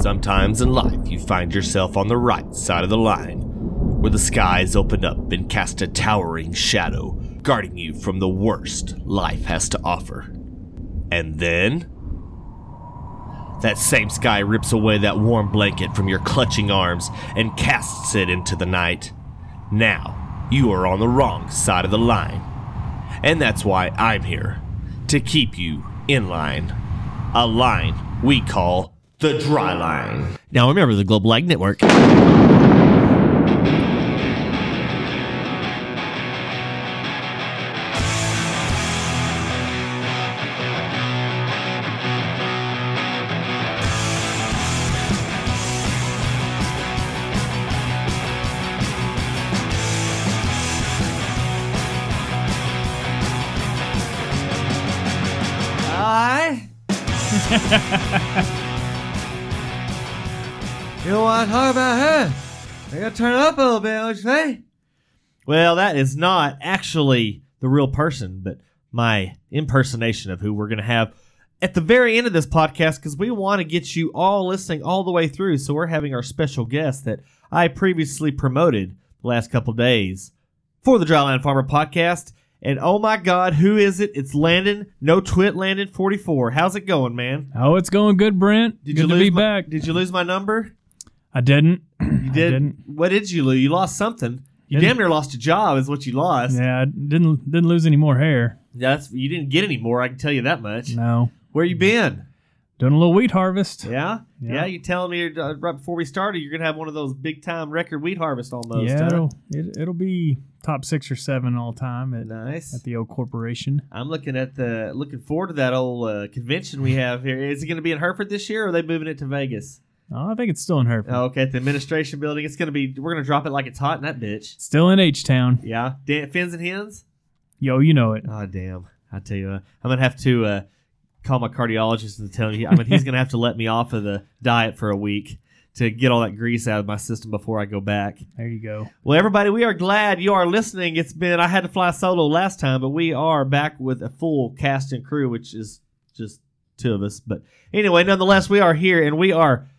Sometimes in life, you find yourself on the right side of the line, where the skies open up and cast a towering shadow, guarding you from the worst life has to offer. And then. That same sky rips away that warm blanket from your clutching arms and casts it into the night. Now, you are on the wrong side of the line. And that's why I'm here to keep you in line. A line we call the dry line. Now remember the Global Ag Network. Well, that is not actually the real person, but my impersonation of who we're going to have at the very end of this podcast because we want to get you all listening all the way through. So we're having our special guest that I previously promoted the last couple days for the Dryland Farmer podcast. And oh my God, who is it? It's Landon, no twit Landon 44. How's it going, man? Oh, it's going good, Brent. Did good you to lose be my, back. Did you lose my number? I didn't. You did. didn't. What did you lose? You lost something. You Didn't- damn near lost a job, is what you lost. Yeah, I didn't didn't lose any more hair. That's you didn't get any more. I can tell you that much. No, Where you been? doing a little wheat harvest. Yeah, yeah. Yeah. you telling me uh, right before we started you're gonna have one of those big time record wheat harvest almost. yeah, huh? it'll, it, it'll be top six or seven all time at, nice. at the old corporation. I'm looking at the looking forward to that old uh, convention we have here. Is it going to be in Hereford this year, or are they moving it to Vegas? Oh, I think it's still in Hereford. Oh, okay, at the administration building. It's going to be. We're going to drop it like it's hot in that bitch. Still in H Town. Yeah, Dan, fins and hens. Yo, you know it. Oh damn! I tell you, what, I'm gonna have to uh, call my cardiologist and tell him. I mean, he's gonna have to let me off of the diet for a week to get all that grease out of my system before I go back. There you go. Well, everybody, we are glad you are listening. It's been I had to fly solo last time, but we are back with a full cast and crew, which is just two of us. But anyway, nonetheless, we are here and we are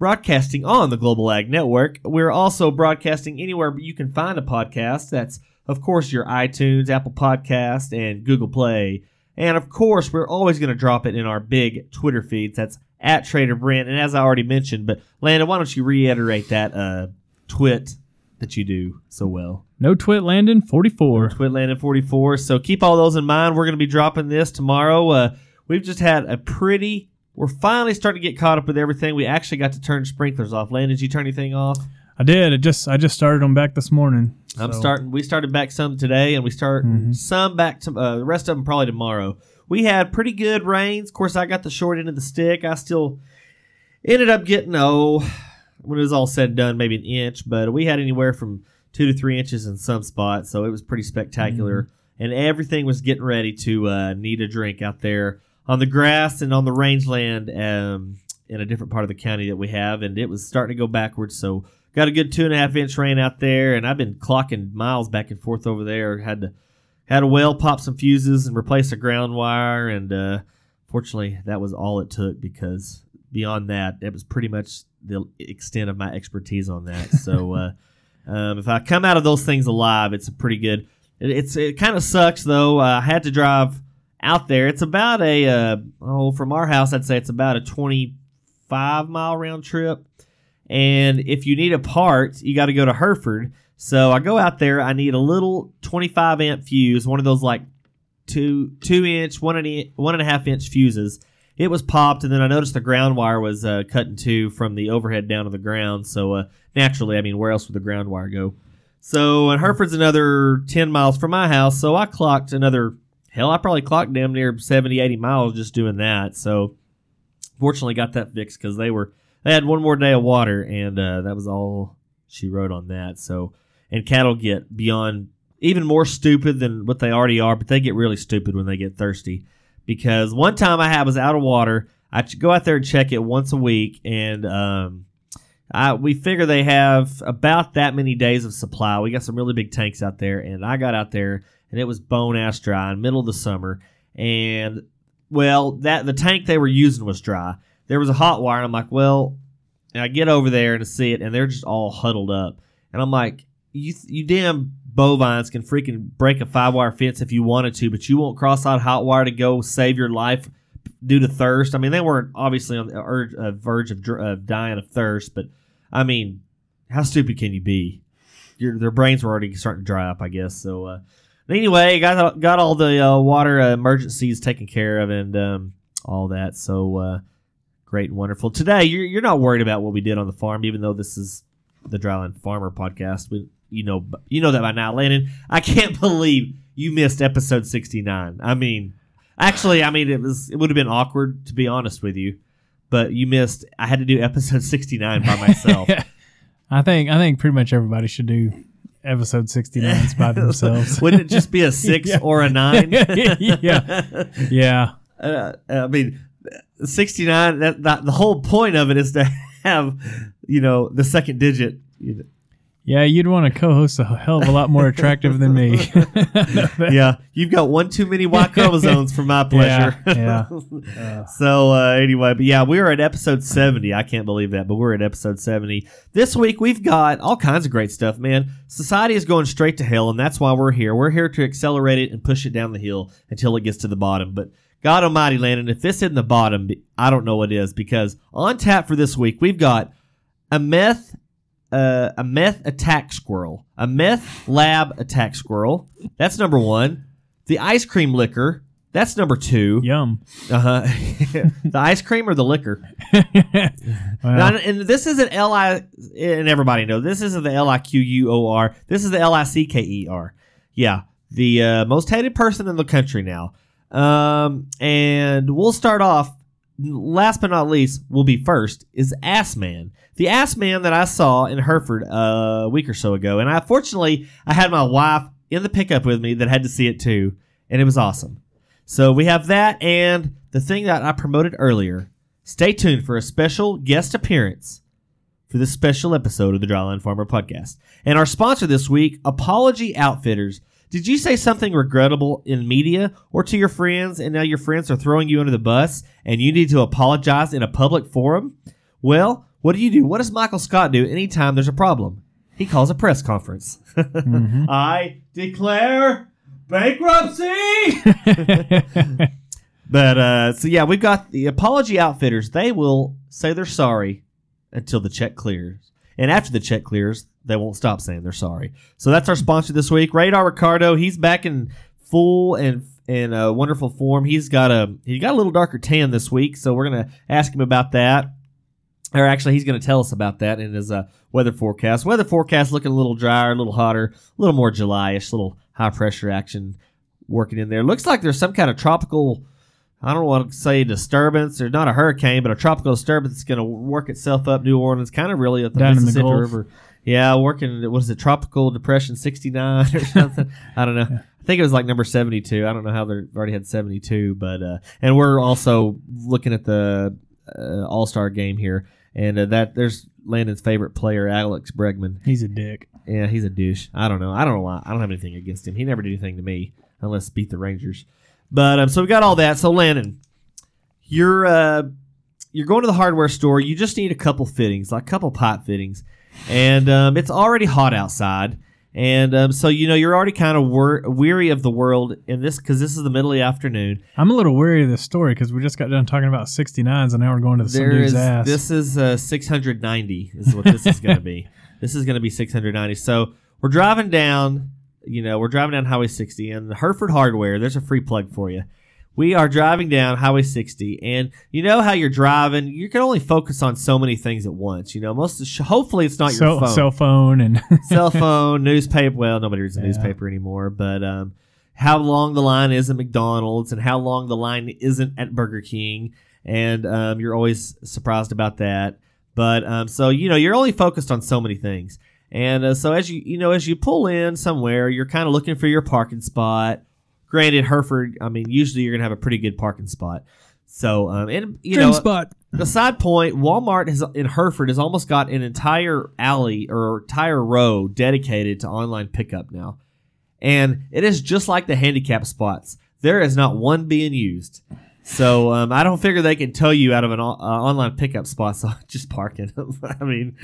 broadcasting on the Global Ag Network. We're also broadcasting anywhere you can find a podcast. That's of course your iTunes, Apple Podcast, and Google Play. And of course, we're always going to drop it in our big Twitter feeds. That's at Trader Brent. And as I already mentioned, but Landon, why don't you reiterate that uh, twit that you do so well? No twit Landon, 44. Twit Landon 44. So keep all those in mind. We're going to be dropping this tomorrow. Uh, we've just had a pretty. We're finally starting to get caught up with everything. We actually got to turn sprinklers off. Landon, did you turn anything off? I did. I just I just started them back this morning. I'm So, starting. We started back some today, and we start Mhm. some back to uh, the rest of them probably tomorrow. We had pretty good rains. Of course, I got the short end of the stick. I still ended up getting oh, when it was all said and done, maybe an inch, but we had anywhere from two to three inches in some spots, so it was pretty spectacular. And everything was getting ready to uh, need a drink out there on the grass and on the rangeland um, in a different part of the county that we have, and it was starting to go backwards. So got a good two and a half inch rain out there, and I've been clocking miles back and forth over there. Had to had a well pop some fuses and replace a ground wire, and uh, fortunately that was all it took because beyond that, it was pretty much the extent of my expertise on that. So uh, um, if I come out of those things alive, it's a pretty good. It, it's it kind of sucks though. Uh, I had to drive out there. It's about a uh, oh from our house, I'd say it's about a twenty five mile round trip. And if you need a part, you got to go to Hereford. So I go out there. I need a little 25 amp fuse, one of those like two two inch, one and one and a half inch fuses. It was popped, and then I noticed the ground wire was uh, cut in two from the overhead down to the ground. So uh, naturally, I mean, where else would the ground wire go? So and Hereford's another 10 miles from my house. So I clocked another hell. I probably clocked damn near 70, 80 miles just doing that. So fortunately, got that fixed because they were they had one more day of water, and uh, that was all she wrote on that. So, and cattle get beyond even more stupid than what they already are, but they get really stupid when they get thirsty. Because one time I had was out of water. I go out there and check it once a week, and um, I we figure they have about that many days of supply. We got some really big tanks out there, and I got out there, and it was bone ass dry in middle of the summer, and well, that the tank they were using was dry. There was a hot wire, and I'm like, well, and I get over there and see it, and they're just all huddled up, and I'm like, you you damn bovines can freaking break a five wire fence if you wanted to, but you won't cross out hot wire to go save your life due to thirst. I mean, they weren't obviously on the uh, verge of, of dying of thirst, but I mean, how stupid can you be? Your, their brains were already starting to dry up, I guess. So uh, anyway, got got all the uh, water uh, emergencies taken care of and um, all that. So uh, great and wonderful. Today, you're you're not worried about what we did on the farm, even though this is the Dryland Farmer podcast. We you know you know that by now, Landon. I can't believe you missed episode sixty nine. I mean, actually, I mean it was it would have been awkward to be honest with you, but you missed. I had to do episode sixty nine by myself. I think I think pretty much everybody should do episode 69 by themselves. Wouldn't it just be a six Yeah. or a nine? yeah. Yeah. uh, I mean, 69, that, that, the whole point of it is to have, you know, the second digit. You know. Yeah, you'd want to co-host a hell of a lot more attractive than me. Yeah, you've got one too many Y chromosomes for my pleasure. Yeah, Uh, so, uh, anyway, but yeah, we are at episode 70. I can't believe that, but we're at episode 70. This week, we've got all kinds of great stuff, man. Society is going straight to hell, and that's why we're here. We're here to accelerate it and push it down the hill until it gets to the bottom. But God Almighty, Landon, if this isn't the bottom, I don't know what is because on tap for this week, we've got a meth. Uh, a meth attack squirrel, a meth lab attack squirrel. That's number one. The ice cream liquor. That's number two. yum. Uh huh. the ice cream or the liquor. well, Now, and this isn't L I, and everybody know this isn't the L I Q U O R. This is the L I C K E R. Yeah, the uh, most hated person in the country now. Um, and we'll start off. Last but not least, will be first is Ass Man, the Ass Man that I saw in Hereford uh, a week or so ago, and I fortunately I had my wife in the pickup with me that had to see it too, and it was awesome. So we have that and the thing that I promoted earlier. Stay tuned for a special guest appearance for this special episode of the Dryland Farmer Podcast. And our sponsor this week, Apology Outfitters. Did you say something regrettable in media or to your friends, and now your friends are throwing you under the bus and you need to apologize in a public forum? Well, what do you do? What does Michael Scott do anytime there's a problem? He calls a press conference. I declare bankruptcy! But uh, so yeah, we've got the apology outfitters. They will say they're sorry until the check clears, and after the check clears, they won't stop saying they're sorry. So that's our sponsor this week, Radar Ricardo. He's back in full and in uh, wonderful form. He's got a he got a little darker tan this week, so we're gonna ask him about that. Or actually, he's going to tell us about that in his uh, weather forecast. Weather forecast looking a little drier, a little hotter, a little more July-ish, little high pressure action working in there. Looks like there's some kind of tropical I don't want to say disturbance or not a hurricane, but a tropical disturbance that's going to work itself up New Orleans, kind of really at the Down the Mississippi Gulf. River. Yeah, working. What is it? Tropical Depression '69 or something? I don't know. I think it was like number 72. I don't know how they've already had 72, but uh, and we're also looking at the uh, All Star game here, and uh, that there's Landon's favorite player, Alex Bregman. He's a dick. Yeah, he's a douche. I don't know. I don't know why. I don't have anything against him. He never did anything to me unless beat the Rangers. But um, so we got all that. So Landon, you're uh, you're going to the hardware store. You just need a couple fittings, like a couple pipe fittings, and um, it's already hot outside. And um, so you know you're already kind of wor- weary of the world in this because this is the middle of the afternoon. I'm a little weary of this story because we just got done talking about 69s and now we're going to some There is ass. this is uh, 690 is what this is going to be. This is going to be 690. So we're driving down, you know, we're driving down Highway 60 and Hereford Hardware. There's a free plug for you. We are driving down Highway 60, and you know how you're driving. You can only focus on so many things at once. You know, most of sh- hopefully it's not cell, your phone cell phone and cell phone, newspaper. Well, nobody reads the Yeah. newspaper anymore, but um, how long the line is at McDonald's and how long the line isn't at Burger King, and um, you're always surprised about that. But um, so you know, you're only focused on so many things, and uh, so as you you know, as you pull in somewhere, you're kind of looking for your parking spot. Granted, Hereford, I mean, usually you're gonna have a pretty good parking spot. So, um, and you know, spot. the side point, Walmart has in Hereford has almost got an entire alley or entire row dedicated to online pickup now. And it is just like the handicap spots. There is not one being used. So um, I don't figure they can tow you out of an o- uh, online pickup spot. So just parking. I mean,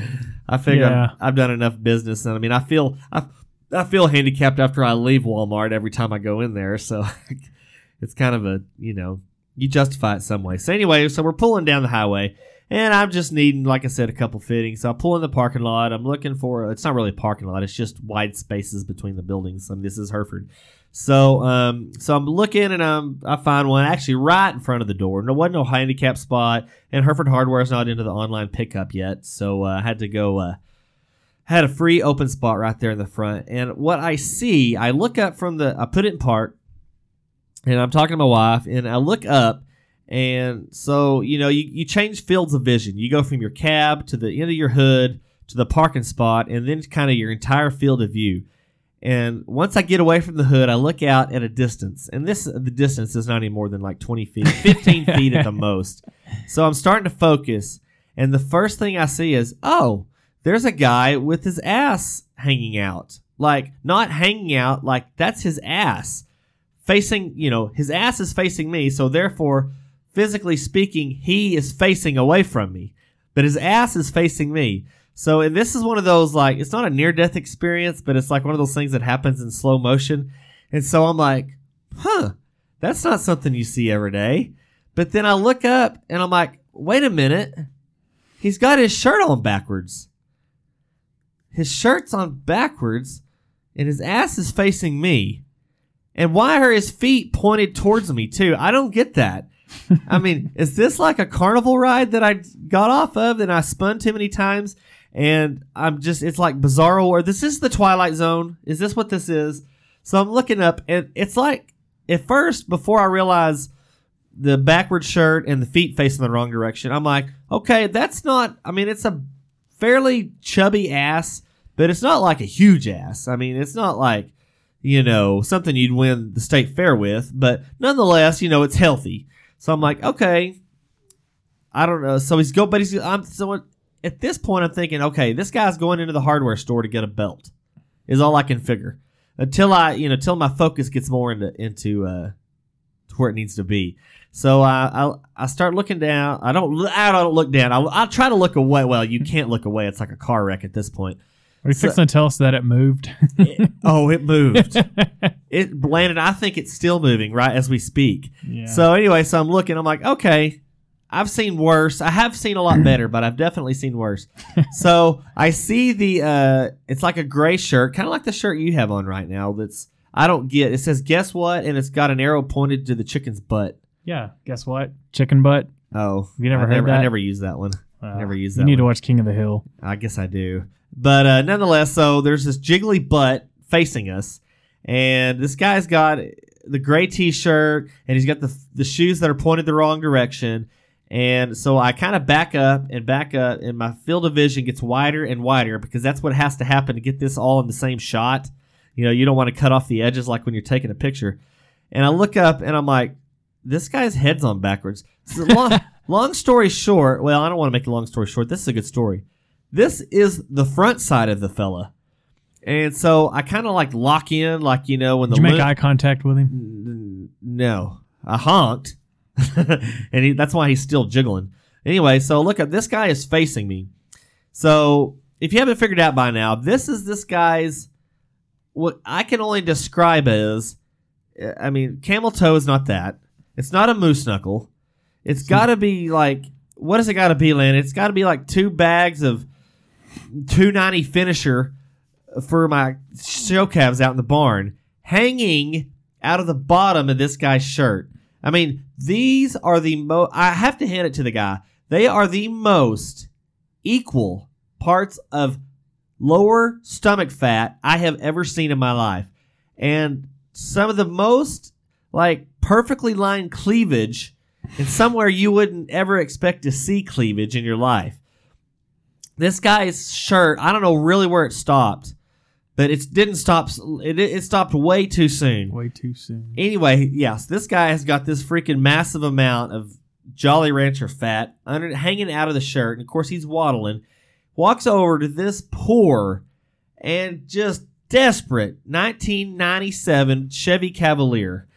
I figure Yeah. I've, I've done enough business, and I mean, I feel I, I feel handicapped after I leave Walmart every time I go in there. So it's kind of a you know you justify it some way. So anyway, so we're pulling down the highway. And I'm just needing, like I said, a couple fittings. So I pull in the parking lot. I'm looking for. It's not really a parking lot. It's just wide spaces between the buildings. I mean, this is Hereford. So, um, so I'm looking and I'm I find one actually right in front of the door. There wasn't no handicap spot, and Hereford Hardware is not into the online pickup yet. So uh, I had to go. Uh, had a free open spot right there in the front, and what I see, I look up from the. I put it in park, and I'm talking to my wife, and I look up, and so you know you, you change fields of vision. You go from your cab to the end of your hood to the parking spot, and then kind of your entire field of view. And once I get away from the hood, I look out at a distance, and this the distance is not any more than like 20 feet, 15 feet at the most. So I'm starting to focus, and the first thing I see is, oh, there's a guy with his ass hanging out, like not hanging out, like that's his ass facing. You know, his ass is facing me, so therefore, physically speaking, he is facing away from me, but his ass is facing me. So, and this is one of those like it's not a near death experience, but it's like one of those things that happens in slow motion. And so I'm like, huh, that's not something you see every day. But then I look up and I'm like, wait a minute, he's got his shirt on backwards. His shirt's on backwards, and his ass is facing me. And why are his feet pointed towards me too? I don't get that. I mean, is this like a carnival ride that I got off of and I spun too many times? And I'm just, it's like bizarro. Or this is the Twilight Zone. Is this what this is? So I'm looking up, and it's like, at first, before I realize the backward shirt and the feet facing the wrong direction, I'm like, okay, that's not, I mean, it's a fairly chubby ass, but it's not like a huge ass. I mean, it's not like, you know, something you'd win the state fair with, but nonetheless, you know, it's healthy. So I'm like, okay, I don't know. So he's go, but he's I'm so at this point I'm thinking, okay, this guy's going into the hardware store to get a belt. Is all I can figure until I, you know, till my focus gets more into into uh, where it needs to be. So I I, I start looking down. I don't I don't look down. I I try to look away. Well, you can't look away. It's like a car wreck at this point. Are you So- fixing to tell us that it moved? It- oh, it moved. it landed. I think it's still moving right as we speak. yeah. So anyway, so I'm looking. I'm like, okay, I've seen worse. I have seen a lot better, but I've definitely seen worse. so I see the. uh It's like a gray shirt, kind of like the shirt you have on right now. That's I don't get. It says guess what, and it's got an arrow pointed to the chicken's butt. Yeah. Guess what? Chicken butt. Oh, You never I heard never, I never used that one. Uh, Never used that. You that need to watch King of the Hill. I guess I do. But uh, nonetheless, so there's this jiggly butt facing us, and this guy's got the gray T-shirt, and he's got the the shoes that are pointed the wrong direction. And so I kind of back up and back up, and my field of vision gets wider and wider because that's what has to happen to get this all in the same shot. You know, you don't want to cut off the edges like when you're taking a picture. And I look up, and I'm like, this guy's head's on backwards. So long, long story short, well, I don't want to make a long story short. This is a good story. This is the front side of the fella. And so I kind of like lock in, like, you know, when Did the you make eye contact with him? No, I honked, and he, that's why he's still jiggling. Anyway, so look at this guy is facing me. So if you haven't figured out by now, this is this guy's what I can only describe as. I mean, camel toe is not that. It's not a moose knuckle. It's got to be like what does it got to be, Lynn? It's got to be like two bags of two ninety finisher for my show calves out in the barn, hanging out of the bottom of this guy's shirt. I mean, these are the most. I have to hand it to the guy. They are the most equal parts of lower stomach fat I have ever seen in my life, and some of the most like perfectly lined cleavage, and somewhere you wouldn't ever expect to see cleavage in your life. This guy's shirt, I don't know really where it stopped, but it didn't stop. It, it stopped way too soon. Way too soon. Anyway, yes, this guy has got this freaking massive amount of Jolly Rancher fat under hanging out of the shirt, and of course he's waddling. Walks over to this poor and just desperate 1997 Chevy Cavalier,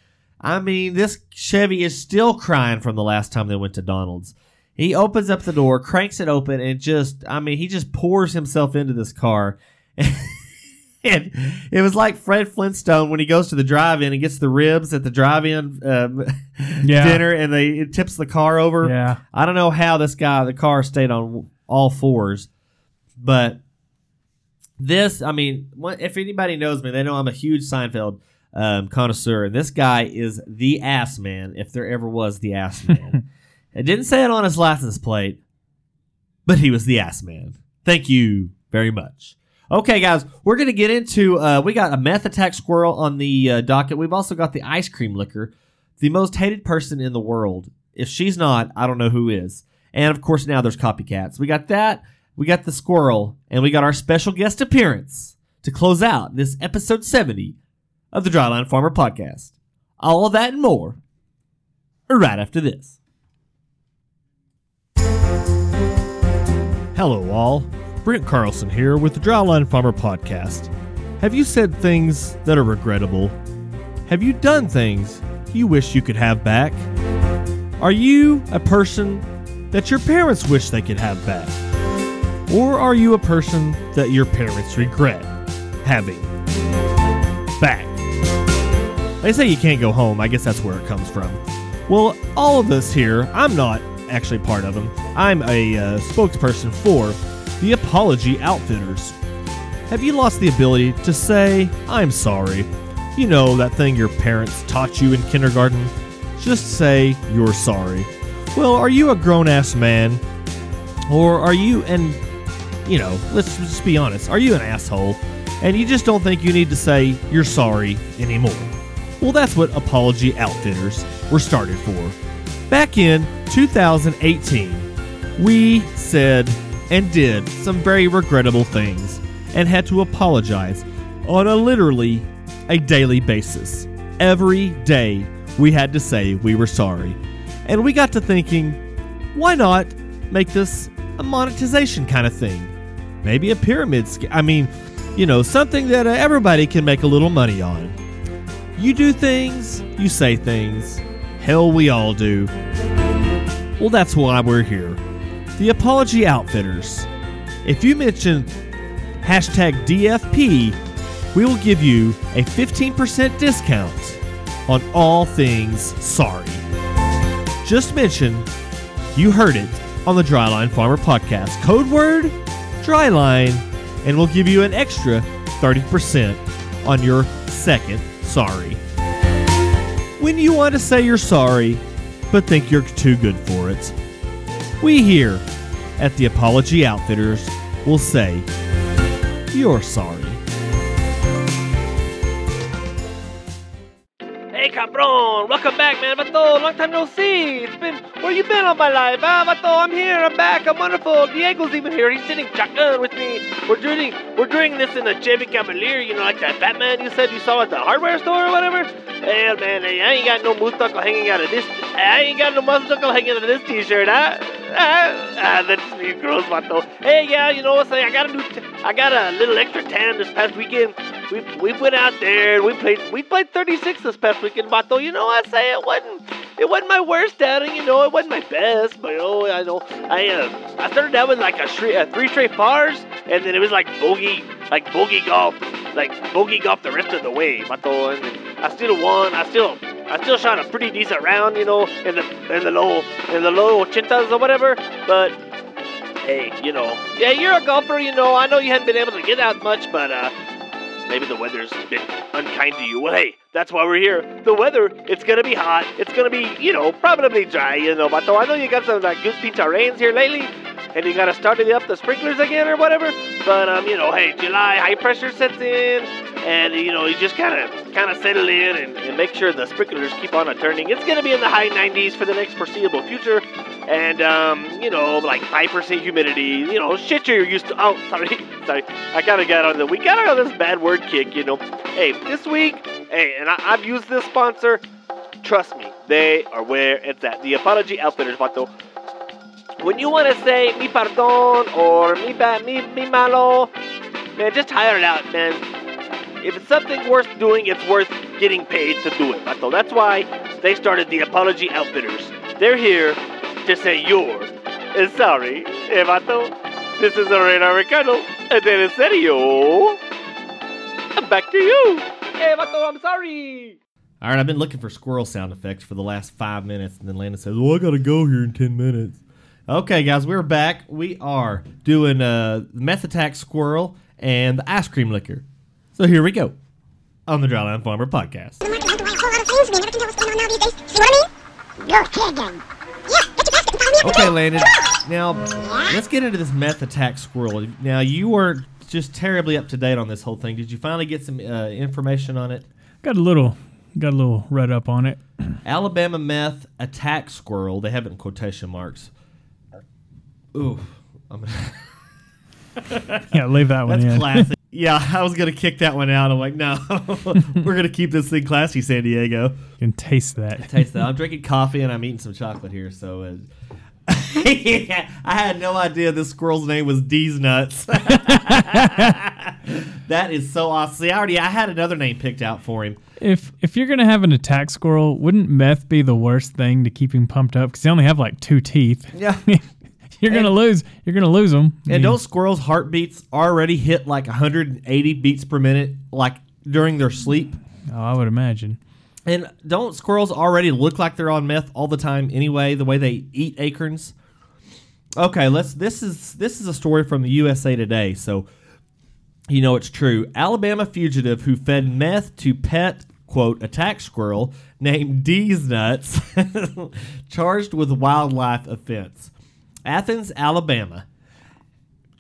I mean, this Chevy is still crying from the last time they went to Donald's. He opens up the door, cranks it open, and just, I mean, he just pours himself into this car. and it was like Fred Flintstone when he goes to the drive-in and gets the ribs at the drive-in um, Yeah. dinner, and they it tips the car over. Yeah. I don't know how this guy, the car stayed on all fours, but this, I mean, if anybody knows me, they know I'm a huge Seinfeld um, connoisseur, and this guy is the ass man, if there ever was the ass man. it didn't say it on his license plate, but he was the ass man. Thank you very much. Okay, guys, we're gonna get into. Uh, we got a meth attack squirrel on the uh, docket. We've also got the ice cream liquor, the most hated person in the world. If she's not, I don't know who is. And of course, now there's copycats. We got that. We got the squirrel, and we got our special guest appearance to close out this episode 70 of the Dryland Farmer Podcast. All of that and more right after this. Hello, all. Brent Carlson here with the Dryland Farmer Podcast. Have you said things that are regrettable? Have you done things you wish you could have back? Are you a person that your parents wish they could have back? Or are you a person that your parents regret having back? They say you can't go home. I guess that's where it comes from. Well, all of us here, I'm not actually part of them. I'm a uh, spokesperson for the Apology Outfitters. Have you lost the ability to say, I'm sorry? You know, that thing your parents taught you in kindergarten? Just say, you're sorry. Well, are you a grown ass man? Or are you, and, you know, let's just be honest, are you an asshole? And you just don't think you need to say, you're sorry anymore? Well, that's what Apology Outfitters were started for. Back in 2018, we said and did some very regrettable things and had to apologize on a literally a daily basis. Every day we had to say we were sorry. And we got to thinking, why not make this a monetization kind of thing? Maybe a pyramid scheme. I mean, you know, something that uh, everybody can make a little money on. You do things, you say things. Hell, we all do. Well, that's why we're here. The Apology Outfitters. If you mention hashtag DFP, we will give you a 15% discount on all things sorry. Just mention you heard it on the Dryline Farmer Podcast. Code word Dryline, and we'll give you an extra 30% on your second sorry. When you want to say you're sorry, but think you're too good for it, we here at the Apology Outfitters will say, You're sorry. Hey, cabron! Welcome back, man. Vato, long time no see. Where you been all my life? Ah, Vato, I'm here. I'm back. I'm wonderful. Diego's even here. He's sitting shotgun with me. We're doing we're doing this in a Chevy Cavalier. You know, like that Batman you said you saw at the hardware store or whatever. Hell, man, hey, I ain't got no knuckle hanging out of this. I ain't got no knuckle hanging out of this T-shirt, huh? Ah, ah, that's me, gross, Vato. Hey, yeah, you know what? Say, I got a new, t- I got a little extra tan this past weekend. We we went out there and we played we played 36 this past weekend, Vato. You know I say? It wasn't it wasn't my worst outing, you know. It wasn't my best, but oh, I know. I uh, I started out with like a, shri- uh three straight pars, and then it was like bogey, like bogey golf, like bogey golf the rest of the way, Vato. And I still won. I still I still shot a pretty decent round, you know, in the in the low in the low ochentas or whatever. But hey, you know, yeah, you're a golfer, you know. I know you haven't been able to get out much, but uh, maybe the weather's been unkind to you. Well, hey, that's why we're here. The weather, it's gonna be hot. It's gonna be, you know, probably dry, you know. But I know you got some like good pincha rains here lately, and you gotta start up the sprinklers again or whatever. But um, you know, hey, July high pressure sets in, and you know, you just kind of kind of settle in and, and make sure the sprinklers keep on a turning. It's gonna be in the high 90s for the next foreseeable future, and um, you know, like 5% humidity. You know, shit you're used to. Oh, sorry, sorry. I kind of got on the we got on this bad word kick. You know, hey, this week, hey, and I, I've used this sponsor. Trust me, they are where it's at. The Apology Outfitters, Vato. When you want to say mi pardon or mi ba mi mi malo, man, just hire it out, man. If it's something worth doing, it's worth getting paid to do it, Vato. That's why they started the Apology Outfitters. They're here to say you're eh, sorry, eh, Vato. This is a Reina Ricardo, and then en serio. Back to you. Hey, Vato, I'm sorry. All right, I've been looking for squirrel sound effects for the last five minutes, and then Landon says, "Well, I gotta go here in ten minutes." Okay, guys, we're back. We are doing uh, meth attack squirrel and the ice cream liquor. So here we go on the Dryland Farmer podcast. the market, I have to buy a whole lot of things. We never can tell what's going on now these days. See what I mean? You're kidding. Yeah, get your basket and follow me. Okay, Landon. Now let's get into this meth attack squirrel. Now you were just terribly up to date on this whole thing. Did you finally get some uh, information on it? Got a little, got a little read up on it. Alabama meth attack squirrel. They have it in quotation marks. Ooh, I'm Yeah, leave that one That's in. classic. yeah, I was gonna kick that one out. I'm like, no, we're gonna keep this thing classy, San Diego. You can taste that. Taste that. I'm drinking coffee and I'm eating some chocolate here, so. Uh, I had no idea this squirrel's name was Deez Nuts. that is so awesome. See, I already I had another name picked out for him. If if you're gonna have an attack squirrel, wouldn't meth be the worst thing to keep him pumped up? Because they only have like two teeth. Yeah. you're gonna And- lose. You're gonna lose them. And don't squirrels' heartbeats already hit like 180 beats per minute, like during their sleep? Oh, I would imagine. And don't squirrels already look like they're on meth all the time anyway, the way they eat acorns? Okay, let's this is this is a story from the USA Today, so you know it's true. Alabama fugitive who fed meth to pet quote attack squirrel named Deez Nuts charged with wildlife offense. Athens, Alabama.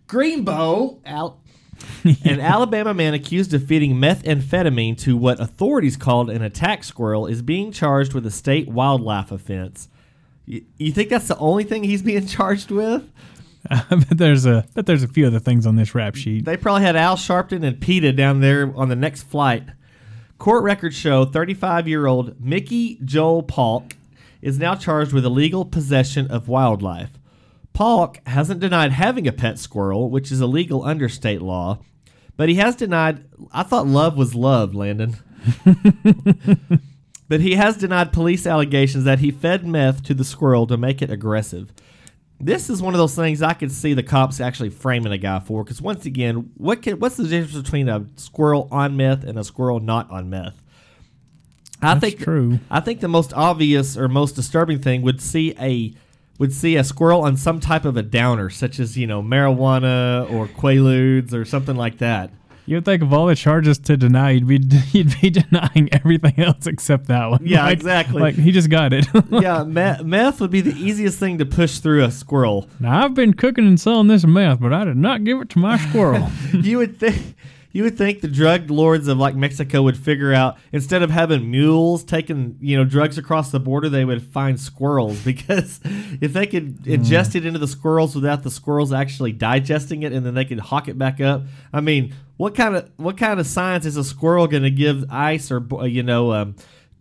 Greenbow, Al- an Alabama man accused of feeding methamphetamine to what authorities called an attack squirrel is being charged with a state wildlife offense. You, you think that's the only thing he's being charged with? I bet there's a bet there's a few other things on this rap sheet. They probably had Al Sharpton and PETA down there on the next flight. Court records show 35 year old Mickey Joel Paulk is now charged with illegal possession of wildlife. Paulk hasn't denied having a pet squirrel, which is illegal under state law, but he has denied. I thought love was love, Landon. but he has denied police allegations that he fed meth to the squirrel to make it aggressive. This is one of those things I could see the cops actually framing a guy for. Because once again, what can, what's the difference between a squirrel on meth and a squirrel not on meth? I That's think true. I think the most obvious or most disturbing thing would see a would see a squirrel on some type of a downer, such as you know marijuana or quaaludes or something like that. You would think of all the charges to deny, you'd be you'd be denying everything else except that one. Yeah, Like- exactly. Like he just got it. yeah, me- meth would be the easiest thing to push through a squirrel. now I've been cooking and selling this meth, but I did not give it to my squirrel. you would think you would think the drug lords of like Mexico would figure out instead of having mules taking you know drugs across the border, they would find squirrels because if they could ingest it into the squirrels without the squirrels actually digesting it and then they could hawk it back up. I mean, what kind of what kind of science is a squirrel going to give ICE or you know? Um,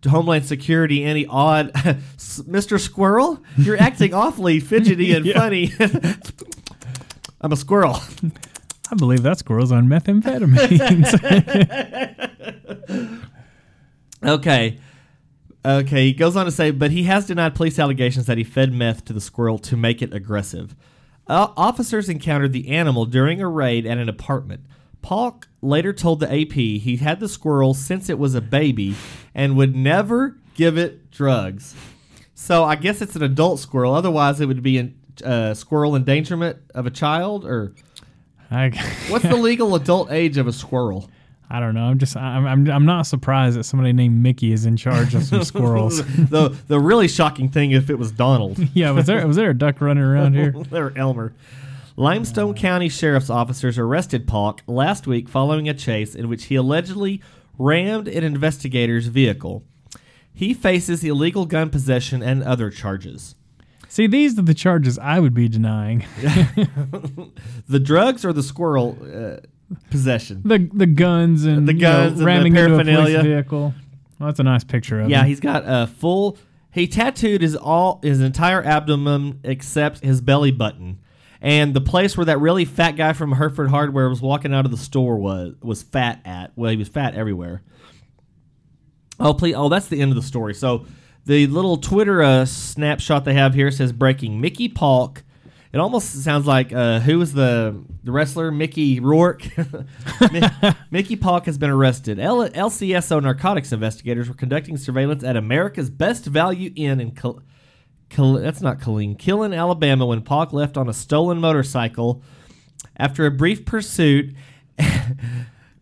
Homeland Security, any odd, Mr. Squirrel, you're acting awfully fidgety and funny. I'm a squirrel. I believe that squirrel's on methamphetamines. Okay. Okay, he goes on to say, but he has denied police allegations that he fed meth to the squirrel to make it aggressive. Uh, officers encountered the animal during a raid at an apartment. Paulk later told the AP he had the squirrel since it was a baby and would never give it drugs. So I guess it's an adult squirrel. Otherwise, it would be a uh, squirrel endangerment of a child. Or I, what's the legal adult age of a squirrel? I don't know. I'm just I'm, I'm I'm not surprised that somebody named Mickey is in charge of some squirrels. the the really shocking thing if it was Donald. yeah, was there was there a duck running around here? or Elmer. Limestone uh. County Sheriff's officers arrested Paulk last week following a chase in which he allegedly rammed an investigator's vehicle. He faces illegal gun possession and other charges. See, these are the charges I would be denying. The drugs or the squirrel uh, possession? The the guns and The you guns know, and the ramming into a police vehicle. Well, that's a nice picture of Yeah, him. he's got a full. He tattooed his all his entire abdomen except his belly button, and the place where that really fat guy from Hereford Hardware was walking out of the store was was fat at. Well, he was fat everywhere. Oh, please. Oh, that's the end of the story. So the little Twitter uh, snapshot they have here says breaking Mickey Paulk. It almost sounds like uh, who was the the wrestler Mickey Rourke. Mickey Paulk has been arrested. L- LCSO narcotics investigators were conducting surveillance at America's Best Value Inn in Kil- Kil- that's not Killeen, Killen, Alabama, when Paulk left on a stolen motorcycle. After a brief pursuit,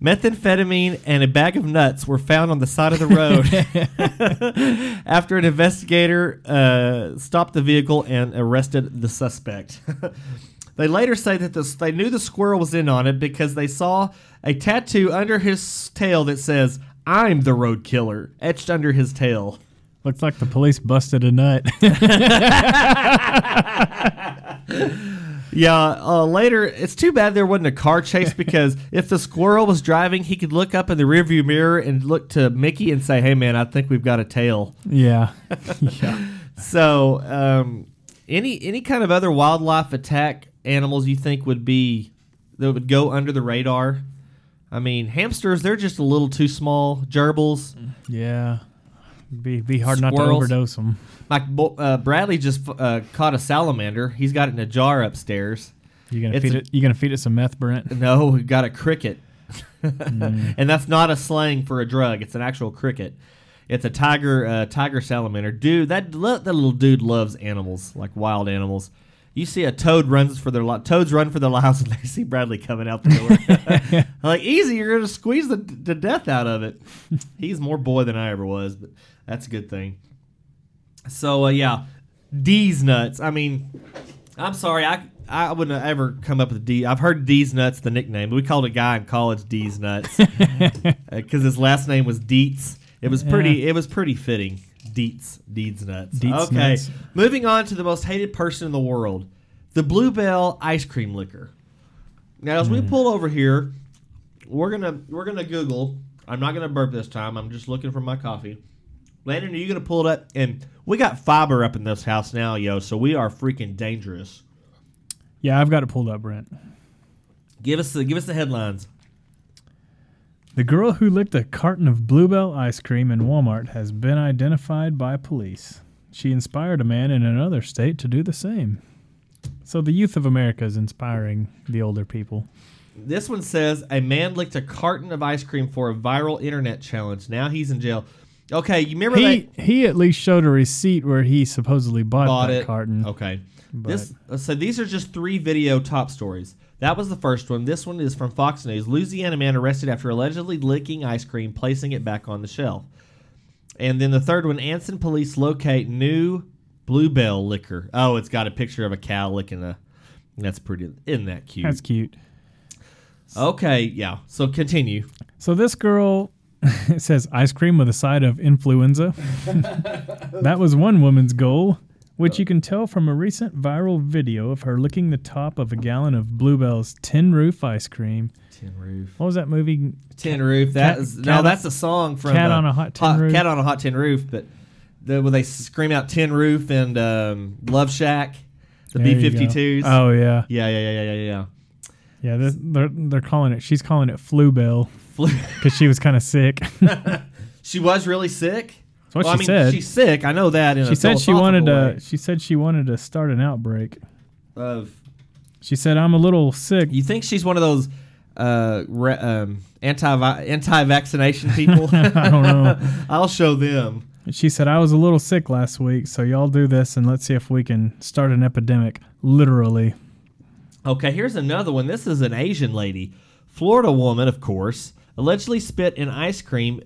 methamphetamine and a bag of nuts were found on the side of the road. After an investigator uh, stopped the vehicle and arrested the suspect. they later say that this, they knew the squirrel was in on it because they saw a tattoo under his tail that says, I'm the road killer, etched under his tail. Looks like the police busted a nut. Yeah, uh, later, it's too bad there wasn't a car chase because if the squirrel was driving, he could look up in the rearview mirror and look to Mickey and say, "Hey, man, I think we've got a tail." yeah. yeah. So, um, any any kind of other wildlife attack animals you think would be that would go under the radar? I mean, hamsters they're just a little too small. Gerbils, Yeah. Be be hard not to Squirrels. overdose them. like Bo- uh, Bradley just uh, caught a salamander. He's got it in a jar upstairs. You gonna It's feed a- it? You gonna feed it some meth, Brent? No, we got a cricket. and that's not a slang for a drug. It's an actual cricket. It's a tiger uh, tiger salamander. Dude, that lo- that little dude loves animals, like wild animals. You see a toad runs for their li- toads run for their lives when they see Bradley coming out the door. like easy, you're gonna squeeze the, the death out of it. He's more boy than I ever was, but that's a good thing. So uh, yeah, D's nuts. I mean, I'm sorry, I I wouldn't have ever come up with D. I've heard D's nuts the nickname. We called a guy in college D's nuts because his last name was Dietz. It was pretty. It was pretty fitting. Dietz, Deeds nuts. Dietz okay, nuts. moving on to the most hated person in the world, the Bluebell ice cream liquor. Now, as we pull over here, we're gonna we're gonna Google. I'm not gonna burp this time. I'm just looking for my coffee. Landon, are you gonna pull it up? And we got fiber up in this house now, yo. So we are freaking dangerous. Yeah, I've got it pulled up, Brent. Give us the give us the headlines. The girl who licked a carton of Bluebell ice cream in Walmart has been identified by police. She inspired a man in another state to do the same. So the youth of America is inspiring the older people. This one says a man licked a carton of ice cream for a viral internet challenge. Now he's in jail. Okay, you remember He that he at least showed a receipt where he supposedly bought, bought that it? carton. Okay. But- This uh, so these are just three video top stories. That was the first one. This one is from Fox News. Louisiana man arrested after allegedly licking ice cream, placing it back on the shelf. And then the third one, Anson police locate new Bluebell liquor. Oh, it's got a picture of a cow licking a. That's pretty. Isn't that cute? That's cute. okay, yeah. So continue. So this girl it says ice cream with a side of influenza. that was one woman's goal, which you can tell from a recent viral video of her licking the top of a gallon of Bluebell's Tin Roof ice cream. Tin roof. What was that movie? Tin roof. That Cat- is cat no, that's a song from Cat uh, on a Hot Tin Roof. Cat on a hot tin roof. But the, when they scream out tin roof and um, Love Shack, the B you go. fifty twos. Oh yeah, yeah, yeah, yeah, yeah, yeah, yeah. yeah. This, they're they're calling it. She's calling it Fluebell Flu- because she was kind of sick. she was really sick. That's what well, she I mean, said. she's sick. I know that. In she said she wanted to. She said she wanted to start an outbreak. Of She said, "I'm a little sick." you think she's one of those uh, re, um, anti anti vaccination people? I don't know. I'll show them. She said, I was a little sick last week, so y'all do this and let's see if we can start an epidemic. Literally. Okay, here's another one. This is an Asian lady. Florida woman, of course, allegedly spit in ice cream.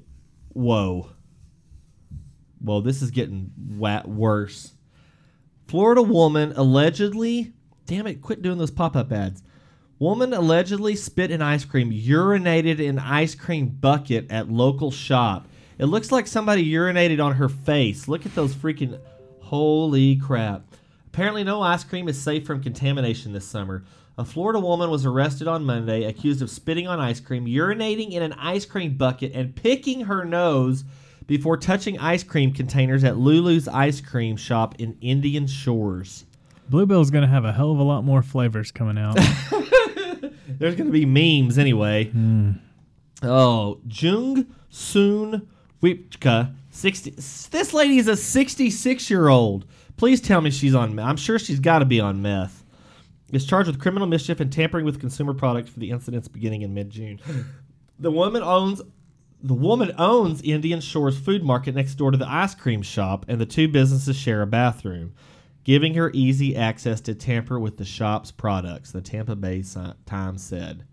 Whoa. Well, this is getting wa- worse. Florida woman allegedly. Damn it, quit doing those pop up ads. Woman allegedly spit in ice cream, urinated in ice cream bucket at local shop. It looks like somebody urinated on her face. Look at those freaking. Holy crap. Apparently, no ice cream is safe from contamination this summer. A Florida woman was arrested on Monday accused of spitting on ice cream, urinating in an ice cream bucket, and picking her nose before touching ice cream containers at Lulu's ice cream shop in Indian Shores. Bluebell's going to have a hell of a lot more flavors coming out. There's going to be memes anyway. Hmm. Oh, Jung Soon Weepka, 60. This lady is a 66 year old. Please tell me she's on meth. I'm sure she's got to be on meth. Is charged with criminal mischief and tampering with consumer products for the incidents beginning in mid June. The woman owns the woman owns Indian Shores Food Market next door to the ice cream shop, and the two businesses share a bathroom, giving her easy access to tamper with the shop's products. The Tampa Bay Times said.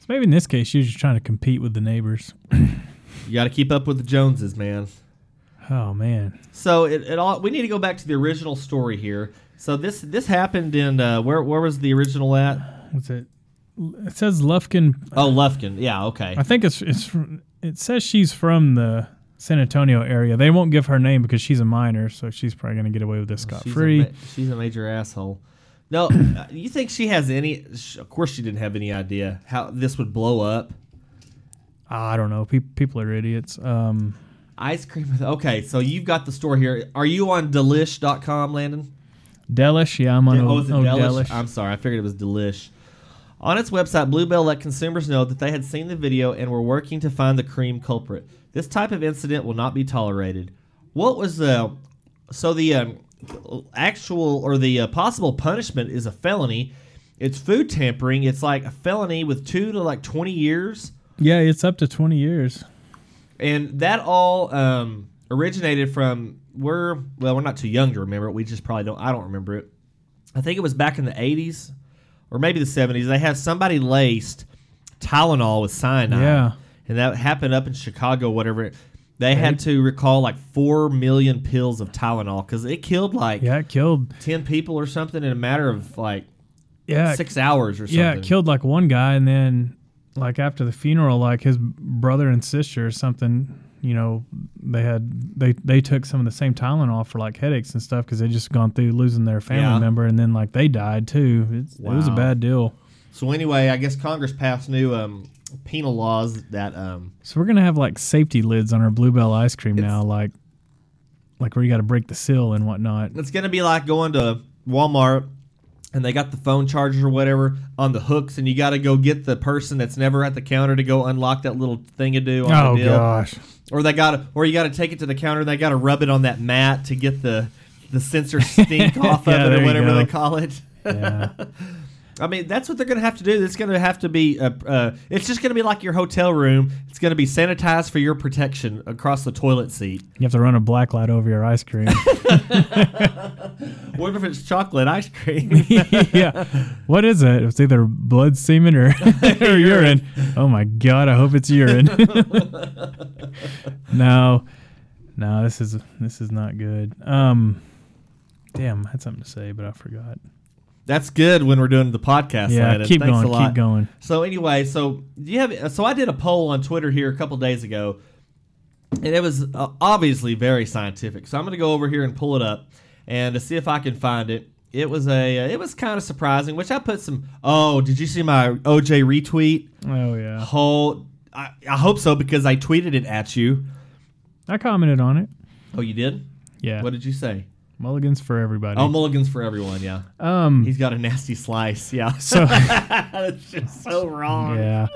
So maybe in this case, she was just trying to compete with the neighbors. You got to keep up with the Joneses, man. Oh man, So it, it all we need to go back to the original story here. So this this happened in uh, where where was the original at? what's it? It says Lufkin. Oh, Lufkin. Yeah, okay. I think it's it's. From, it says she's from the San Antonio area. They won't give her name because she's a minor, so she's probably gonna get away with this scot She's free. A, she's a major asshole. No, you think she has any? Of course, she didn't have any idea how this would blow up. I don't know. Pe- people are idiots. Um, Ice cream. Okay, so you've got the store here. Are you on Delish.com, Landon? Delish, yeah, I'm on. oh, oh, is it oh, Delish? Delish. I'm sorry, I figured it was Delish. On its website, Blue Bell let consumers know that they had seen the video and were working to find the cream culprit. This type of incident will not be tolerated. What was the so the um, actual or the uh, possible punishment is a felony. It's food tampering. It's like a felony with two to like twenty years, Yeah, it's up to 20 years. And that all um, originated from we're well we're not too young to remember it. We just probably don't. I don't remember it. I think it was back in the eighties or maybe the seventies. They had somebody laced Tylenol with cyanide. Yeah. and that happened up in Chicago. Whatever. They had to recall like four million pills of Tylenol because it killed like Yeah, it killed. ten people or something in a matter of like Yeah, six hours or something. yeah, it killed like one guy, and then like after the funeral, like his brother and sister or something. You know, they had they they took some of the same Tylenol for like headaches and stuff because they just gone through losing their family Yeah. member, and then like they died too. It's, It was a bad deal. So anyway, I guess Congress passed new um, penal laws that um, So we're gonna have like safety lids on our Blue Bell ice cream now, like like where you got to break the seal and whatnot. It's gonna be like going to Walmart and they got the phone chargers or whatever on the hooks, and you got to go get the person that's never at the counter to go unlock that little thing to do on Oh the deal. gosh, Or they got or you got to take it to the counter and they got to rub it on that mat to get the the sensor stink off Yeah, of it or whatever they call it. yeah. I mean, that's what they're going to have to do. It's going to have to be. Uh, uh, it's just going to be like your hotel room. It's going to be sanitized for your protection across the toilet seat. You have to run a black light over your ice cream. What if it's chocolate ice cream? yeah. What is it? It's either blood, semen, or, or urine. Oh my god! I hope it's urine. no, no. This is this is not good. Um, damn, I had something to say, but I forgot. That's good when we're doing the podcast. yeah, Landon. keep Thanks going. Keep going. So anyway, so do you have? So I did a poll on Twitter here a couple days ago, and it was uh, obviously very scientific. So I'm going to go over here and pull it up and to see if I can find it. It was a. uh, It was kind of surprising, which I put some. Oh, did you see my OJ retweet? Oh yeah, Whole. I, I hope so because I tweeted it at you. I commented on it. Oh, you did? Yeah, What did you say? Mulligans for everybody. Oh, mulligans for everyone. Yeah, um, he's got a nasty slice. Yeah, so that's just so wrong. yeah.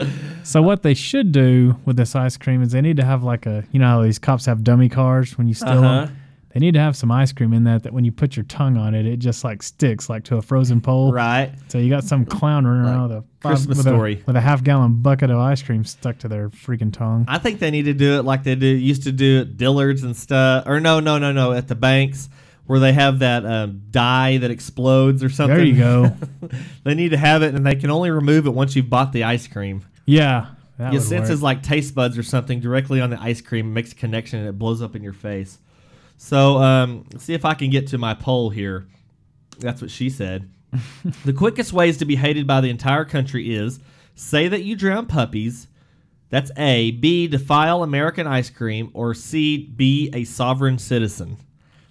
So what they should do with this ice cream is they need to have like a you know how these cops have dummy cars when you steal Uh-huh. them. They need to have some ice cream in that that when you put your tongue on it, it just like sticks like to a frozen pole. Right. So you got some clown running around with a Christmas with story. a, with a half gallon bucket of ice cream stuck to their freaking tongue. I think they need to do it like they do used to do at Dillard's and stuff. Or no, no, no, no, at the banks where they have that um, dye that explodes or something. There you go. they need to have it, and they can only remove it once you've bought the ice cream. Yeah, that would senses like taste buds or something directly on the ice cream, makes a connection, and it blows up in your face. So, um, see if I can get to my poll here. That's what she said. the quickest ways to be hated by the entire country is say that you drown puppies. That's A. B. Defile American ice cream. Or C. Be a sovereign citizen.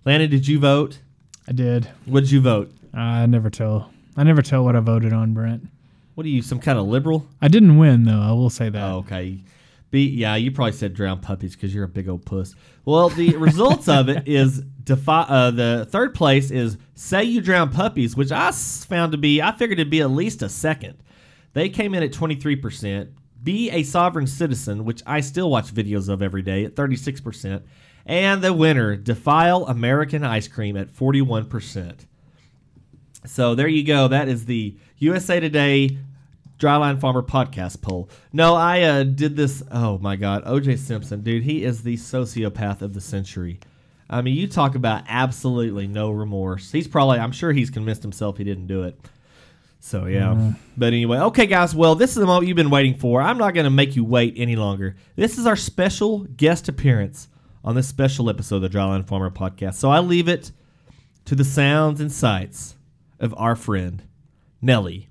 Landon, did you vote? I did. What did you vote? I never tell. I never tell what I voted on, Brent. What are you, some kind of liberal? I didn't win though. I will say that. Oh, okay. B, yeah, you probably said drown puppies because you're a big old puss. Well, the results of it is defi- uh, the third place is say you drown puppies, which I found to be I figured it'd be at least a second. They came in at 23%. Be a Sovereign Citizen, which I still watch videos of every day at 36%. And the winner, Defile American Ice Cream at 41%. So there you go. That is the USA Today Dryline Farmer podcast poll. No, I uh, did this. Oh my God. OJ Simpson, dude, he is the sociopath of the century. I mean, you talk about absolutely no remorse. He's probably, I'm sure he's convinced himself he didn't do it. So yeah. But anyway, okay, guys. Well, this is the moment you've been waiting for. I'm not going to make you wait any longer. This is our special guest appearance on this special episode of the Dryland Farmer podcast. So I leave it to the sounds and sights of our friend Nellie.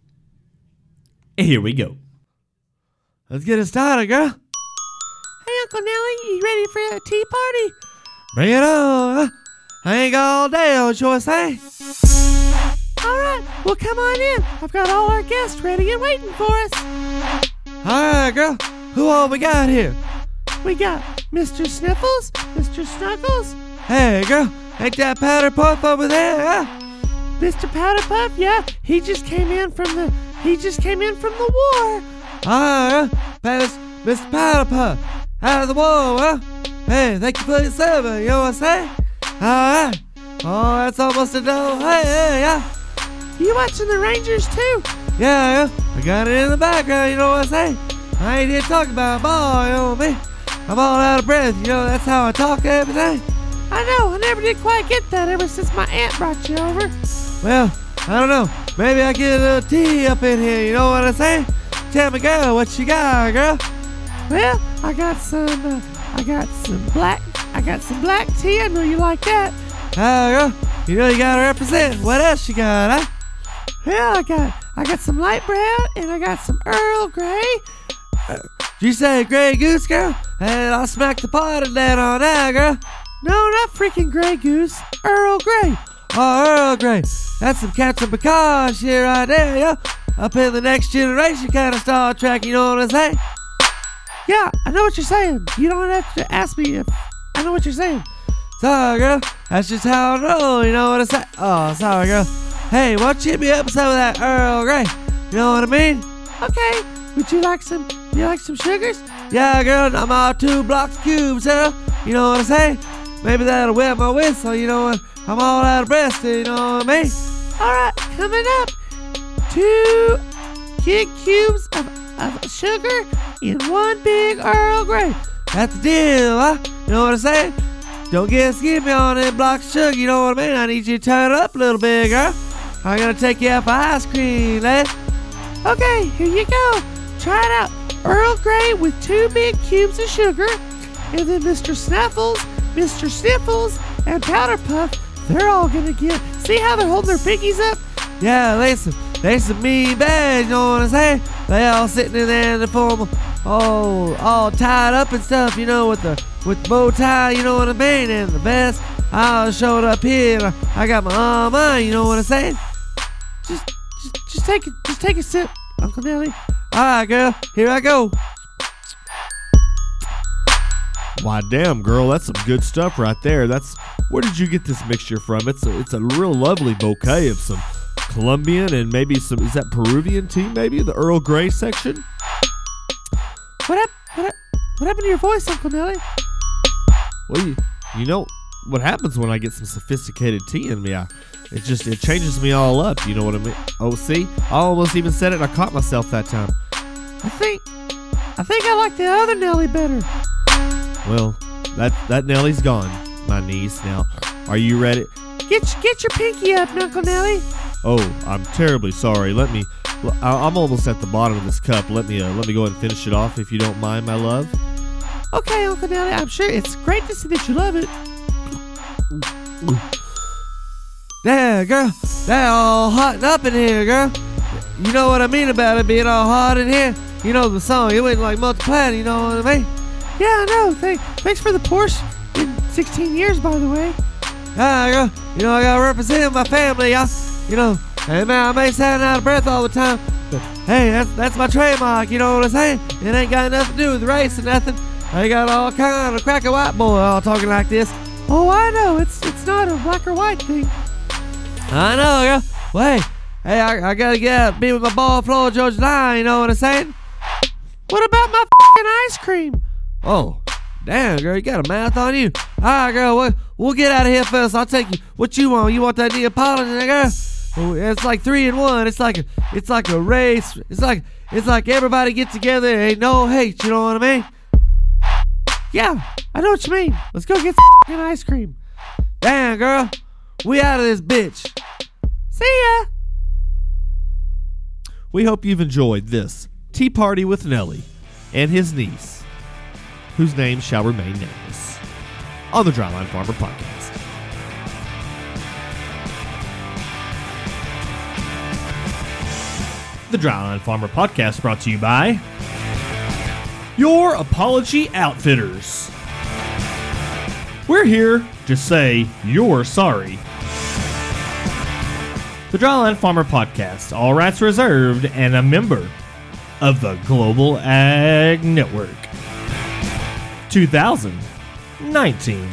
And here we go. Let's get it started, girl. Hey, Uncle Nelly, you ready for a tea party? Bring it on. I ain't got all day, old choice, eh? All right, well, come on in. I've got all our guests ready and waiting for us. All right, girl. Who all we got here? We got Mr. Sniffles, Mr. Snuggles, Hey, girl. Ain't that powder puff over there, huh? Mr. Powder Puff. Yeah, he just came in from the he just came in from the war. All right, pass Mr. Powder Puff out of the war, huh? Hey, thank you for your service, you know what saying? All right. Oh, that's almost a no. Hey, yeah. You watching the Rangers too? Yeah, yeah. I got it in the background, you know what I'm saying? I ain't here talking about ball, you know what I mean? I'm all out of breath, you know, that's how I talk every day. I know. I never did quite get that ever since my aunt brought you over. Well, I don't know. Maybe I get a little tea up in here, you know what I'm saying? Tell me, girl, what you got, girl? Well, I got some. Uh, I got some black. I got some black tea. I know you like that. Ah, girl, you know you gotta represent. What else you got, huh? Well, I got. I got some light brown and I got some Earl Grey. Did you say Grey Goose, girl? And I'll smack the pot of that on girl. No, not freaking Grey Goose. Earl Grey. Oh, Earl Grey. That's some Captain Picard shit right there, yo. Up in the next generation kind of Star Trek, you know what I'm saying? Yeah, I know what you're saying. You don't have to ask me if I know what you're saying. Sorry, girl. That's just how I roll, you know what I'm saying? Oh, sorry, girl. Hey, why don't you hit me up with some of that Earl Grey? You know what I mean? Okay. Would you like some? You like some sugars? Yeah, girl, I'm all two blocks cubes, huh? You know what I'm saying? Maybe that'll wet my whistle, you know what? I'm all out of breath, you know what I mean? All right, coming up. Two big cubes of, of sugar in one big Earl Grey. That's the deal, huh? You know what I'm saying? Don't get skippy on that block sugar, you know what I mean? I need you to turn it up a little bit, girl. I'm gonna take you out for ice cream, eh? Okay, here you go. Try it out. Earl Grey with two big cubes of sugar, and then Mr. Snuffles, Mr. Sniffles, and Powder Puff. They're all gonna get. See how they're holding their pinkies up? Yeah, they some, they some mean bad, you know what I'm saying? They all sitting in there in the form all, all tied up and stuff, you know, with the, with the bow tie, you know what I mean, and the vest. I showed up here, and I, I got my arm on, you know what I'm saying? Just, just, just take it. Just take a sip, Uncle Nelly. All right, girl, here I go. Why, damn, girl, that's some good stuff right there. That's where did you get this mixture from? It's a, it's a real lovely bouquet of some Colombian and maybe some is that Peruvian tea? Maybe the Earl Grey section. What hap- What, hap- what happened to your voice, Uncle Nelly? Well, you, you know what happens when I get some sophisticated tea in me? I, it just it changes me all up. You know what I mean? Oh, see, I almost even said it. I caught myself that time. I think, I think I like the other Nelly better. Well, that that Nelly's gone, my niece. Now, are you ready? Get, get your pinky up, Uncle Nelly. Oh, I'm terribly sorry. Let me. I'm almost at the bottom of this cup. Let me. Uh, let me go and finish it off, if you don't mind, my love. Okay, Uncle Nelly. I'm sure it's great to see that you love it. Yeah, girl, that all hot up in here, girl. You know what I mean about it being all hot in here? You know the song, it went like multiplying, you know what I mean? Yeah, I know. Thank, thanks for the Porsche in 16 years, by the way. Ah, girl, you know I gotta represent my family, I, you know, hey man, I may sound out of breath all the time, but hey, that's that's my trademark, you know what I'm saying? It ain't got nothing to do with race or nothing. I got all kind of cracker white boy all talking like this. Oh, I know. It's it's not a black or white thing. I know, girl. Wait, hey, I, I gotta get out, be with my ball, Florida Georgia Line, you know what I'm saying? What about my fucking ice cream? Oh, damn, girl, you got a mouth on you. All right, girl, we'll, we'll get out of here first. I'll take you. What you want? You want that Neapolitan, girl? It's like three and one. It's like a, it's like a race. It's like, it's like everybody get together. Ain't no hate. You know what I mean? Yeah, I know what you mean. Let's go get some ice cream. Damn, girl, we out of this bitch. See ya. We hope you've enjoyed this tea party with Nelly and his niece, whose name shall remain nameless, on the Dryline Farmer Podcast. The Dryline Farmer Podcast brought to you by Your Apology Outfitters. We're here to say you're sorry. The Dryline Farmer Podcast, all rights reserved, and a member of the Global Ag Network. 2019.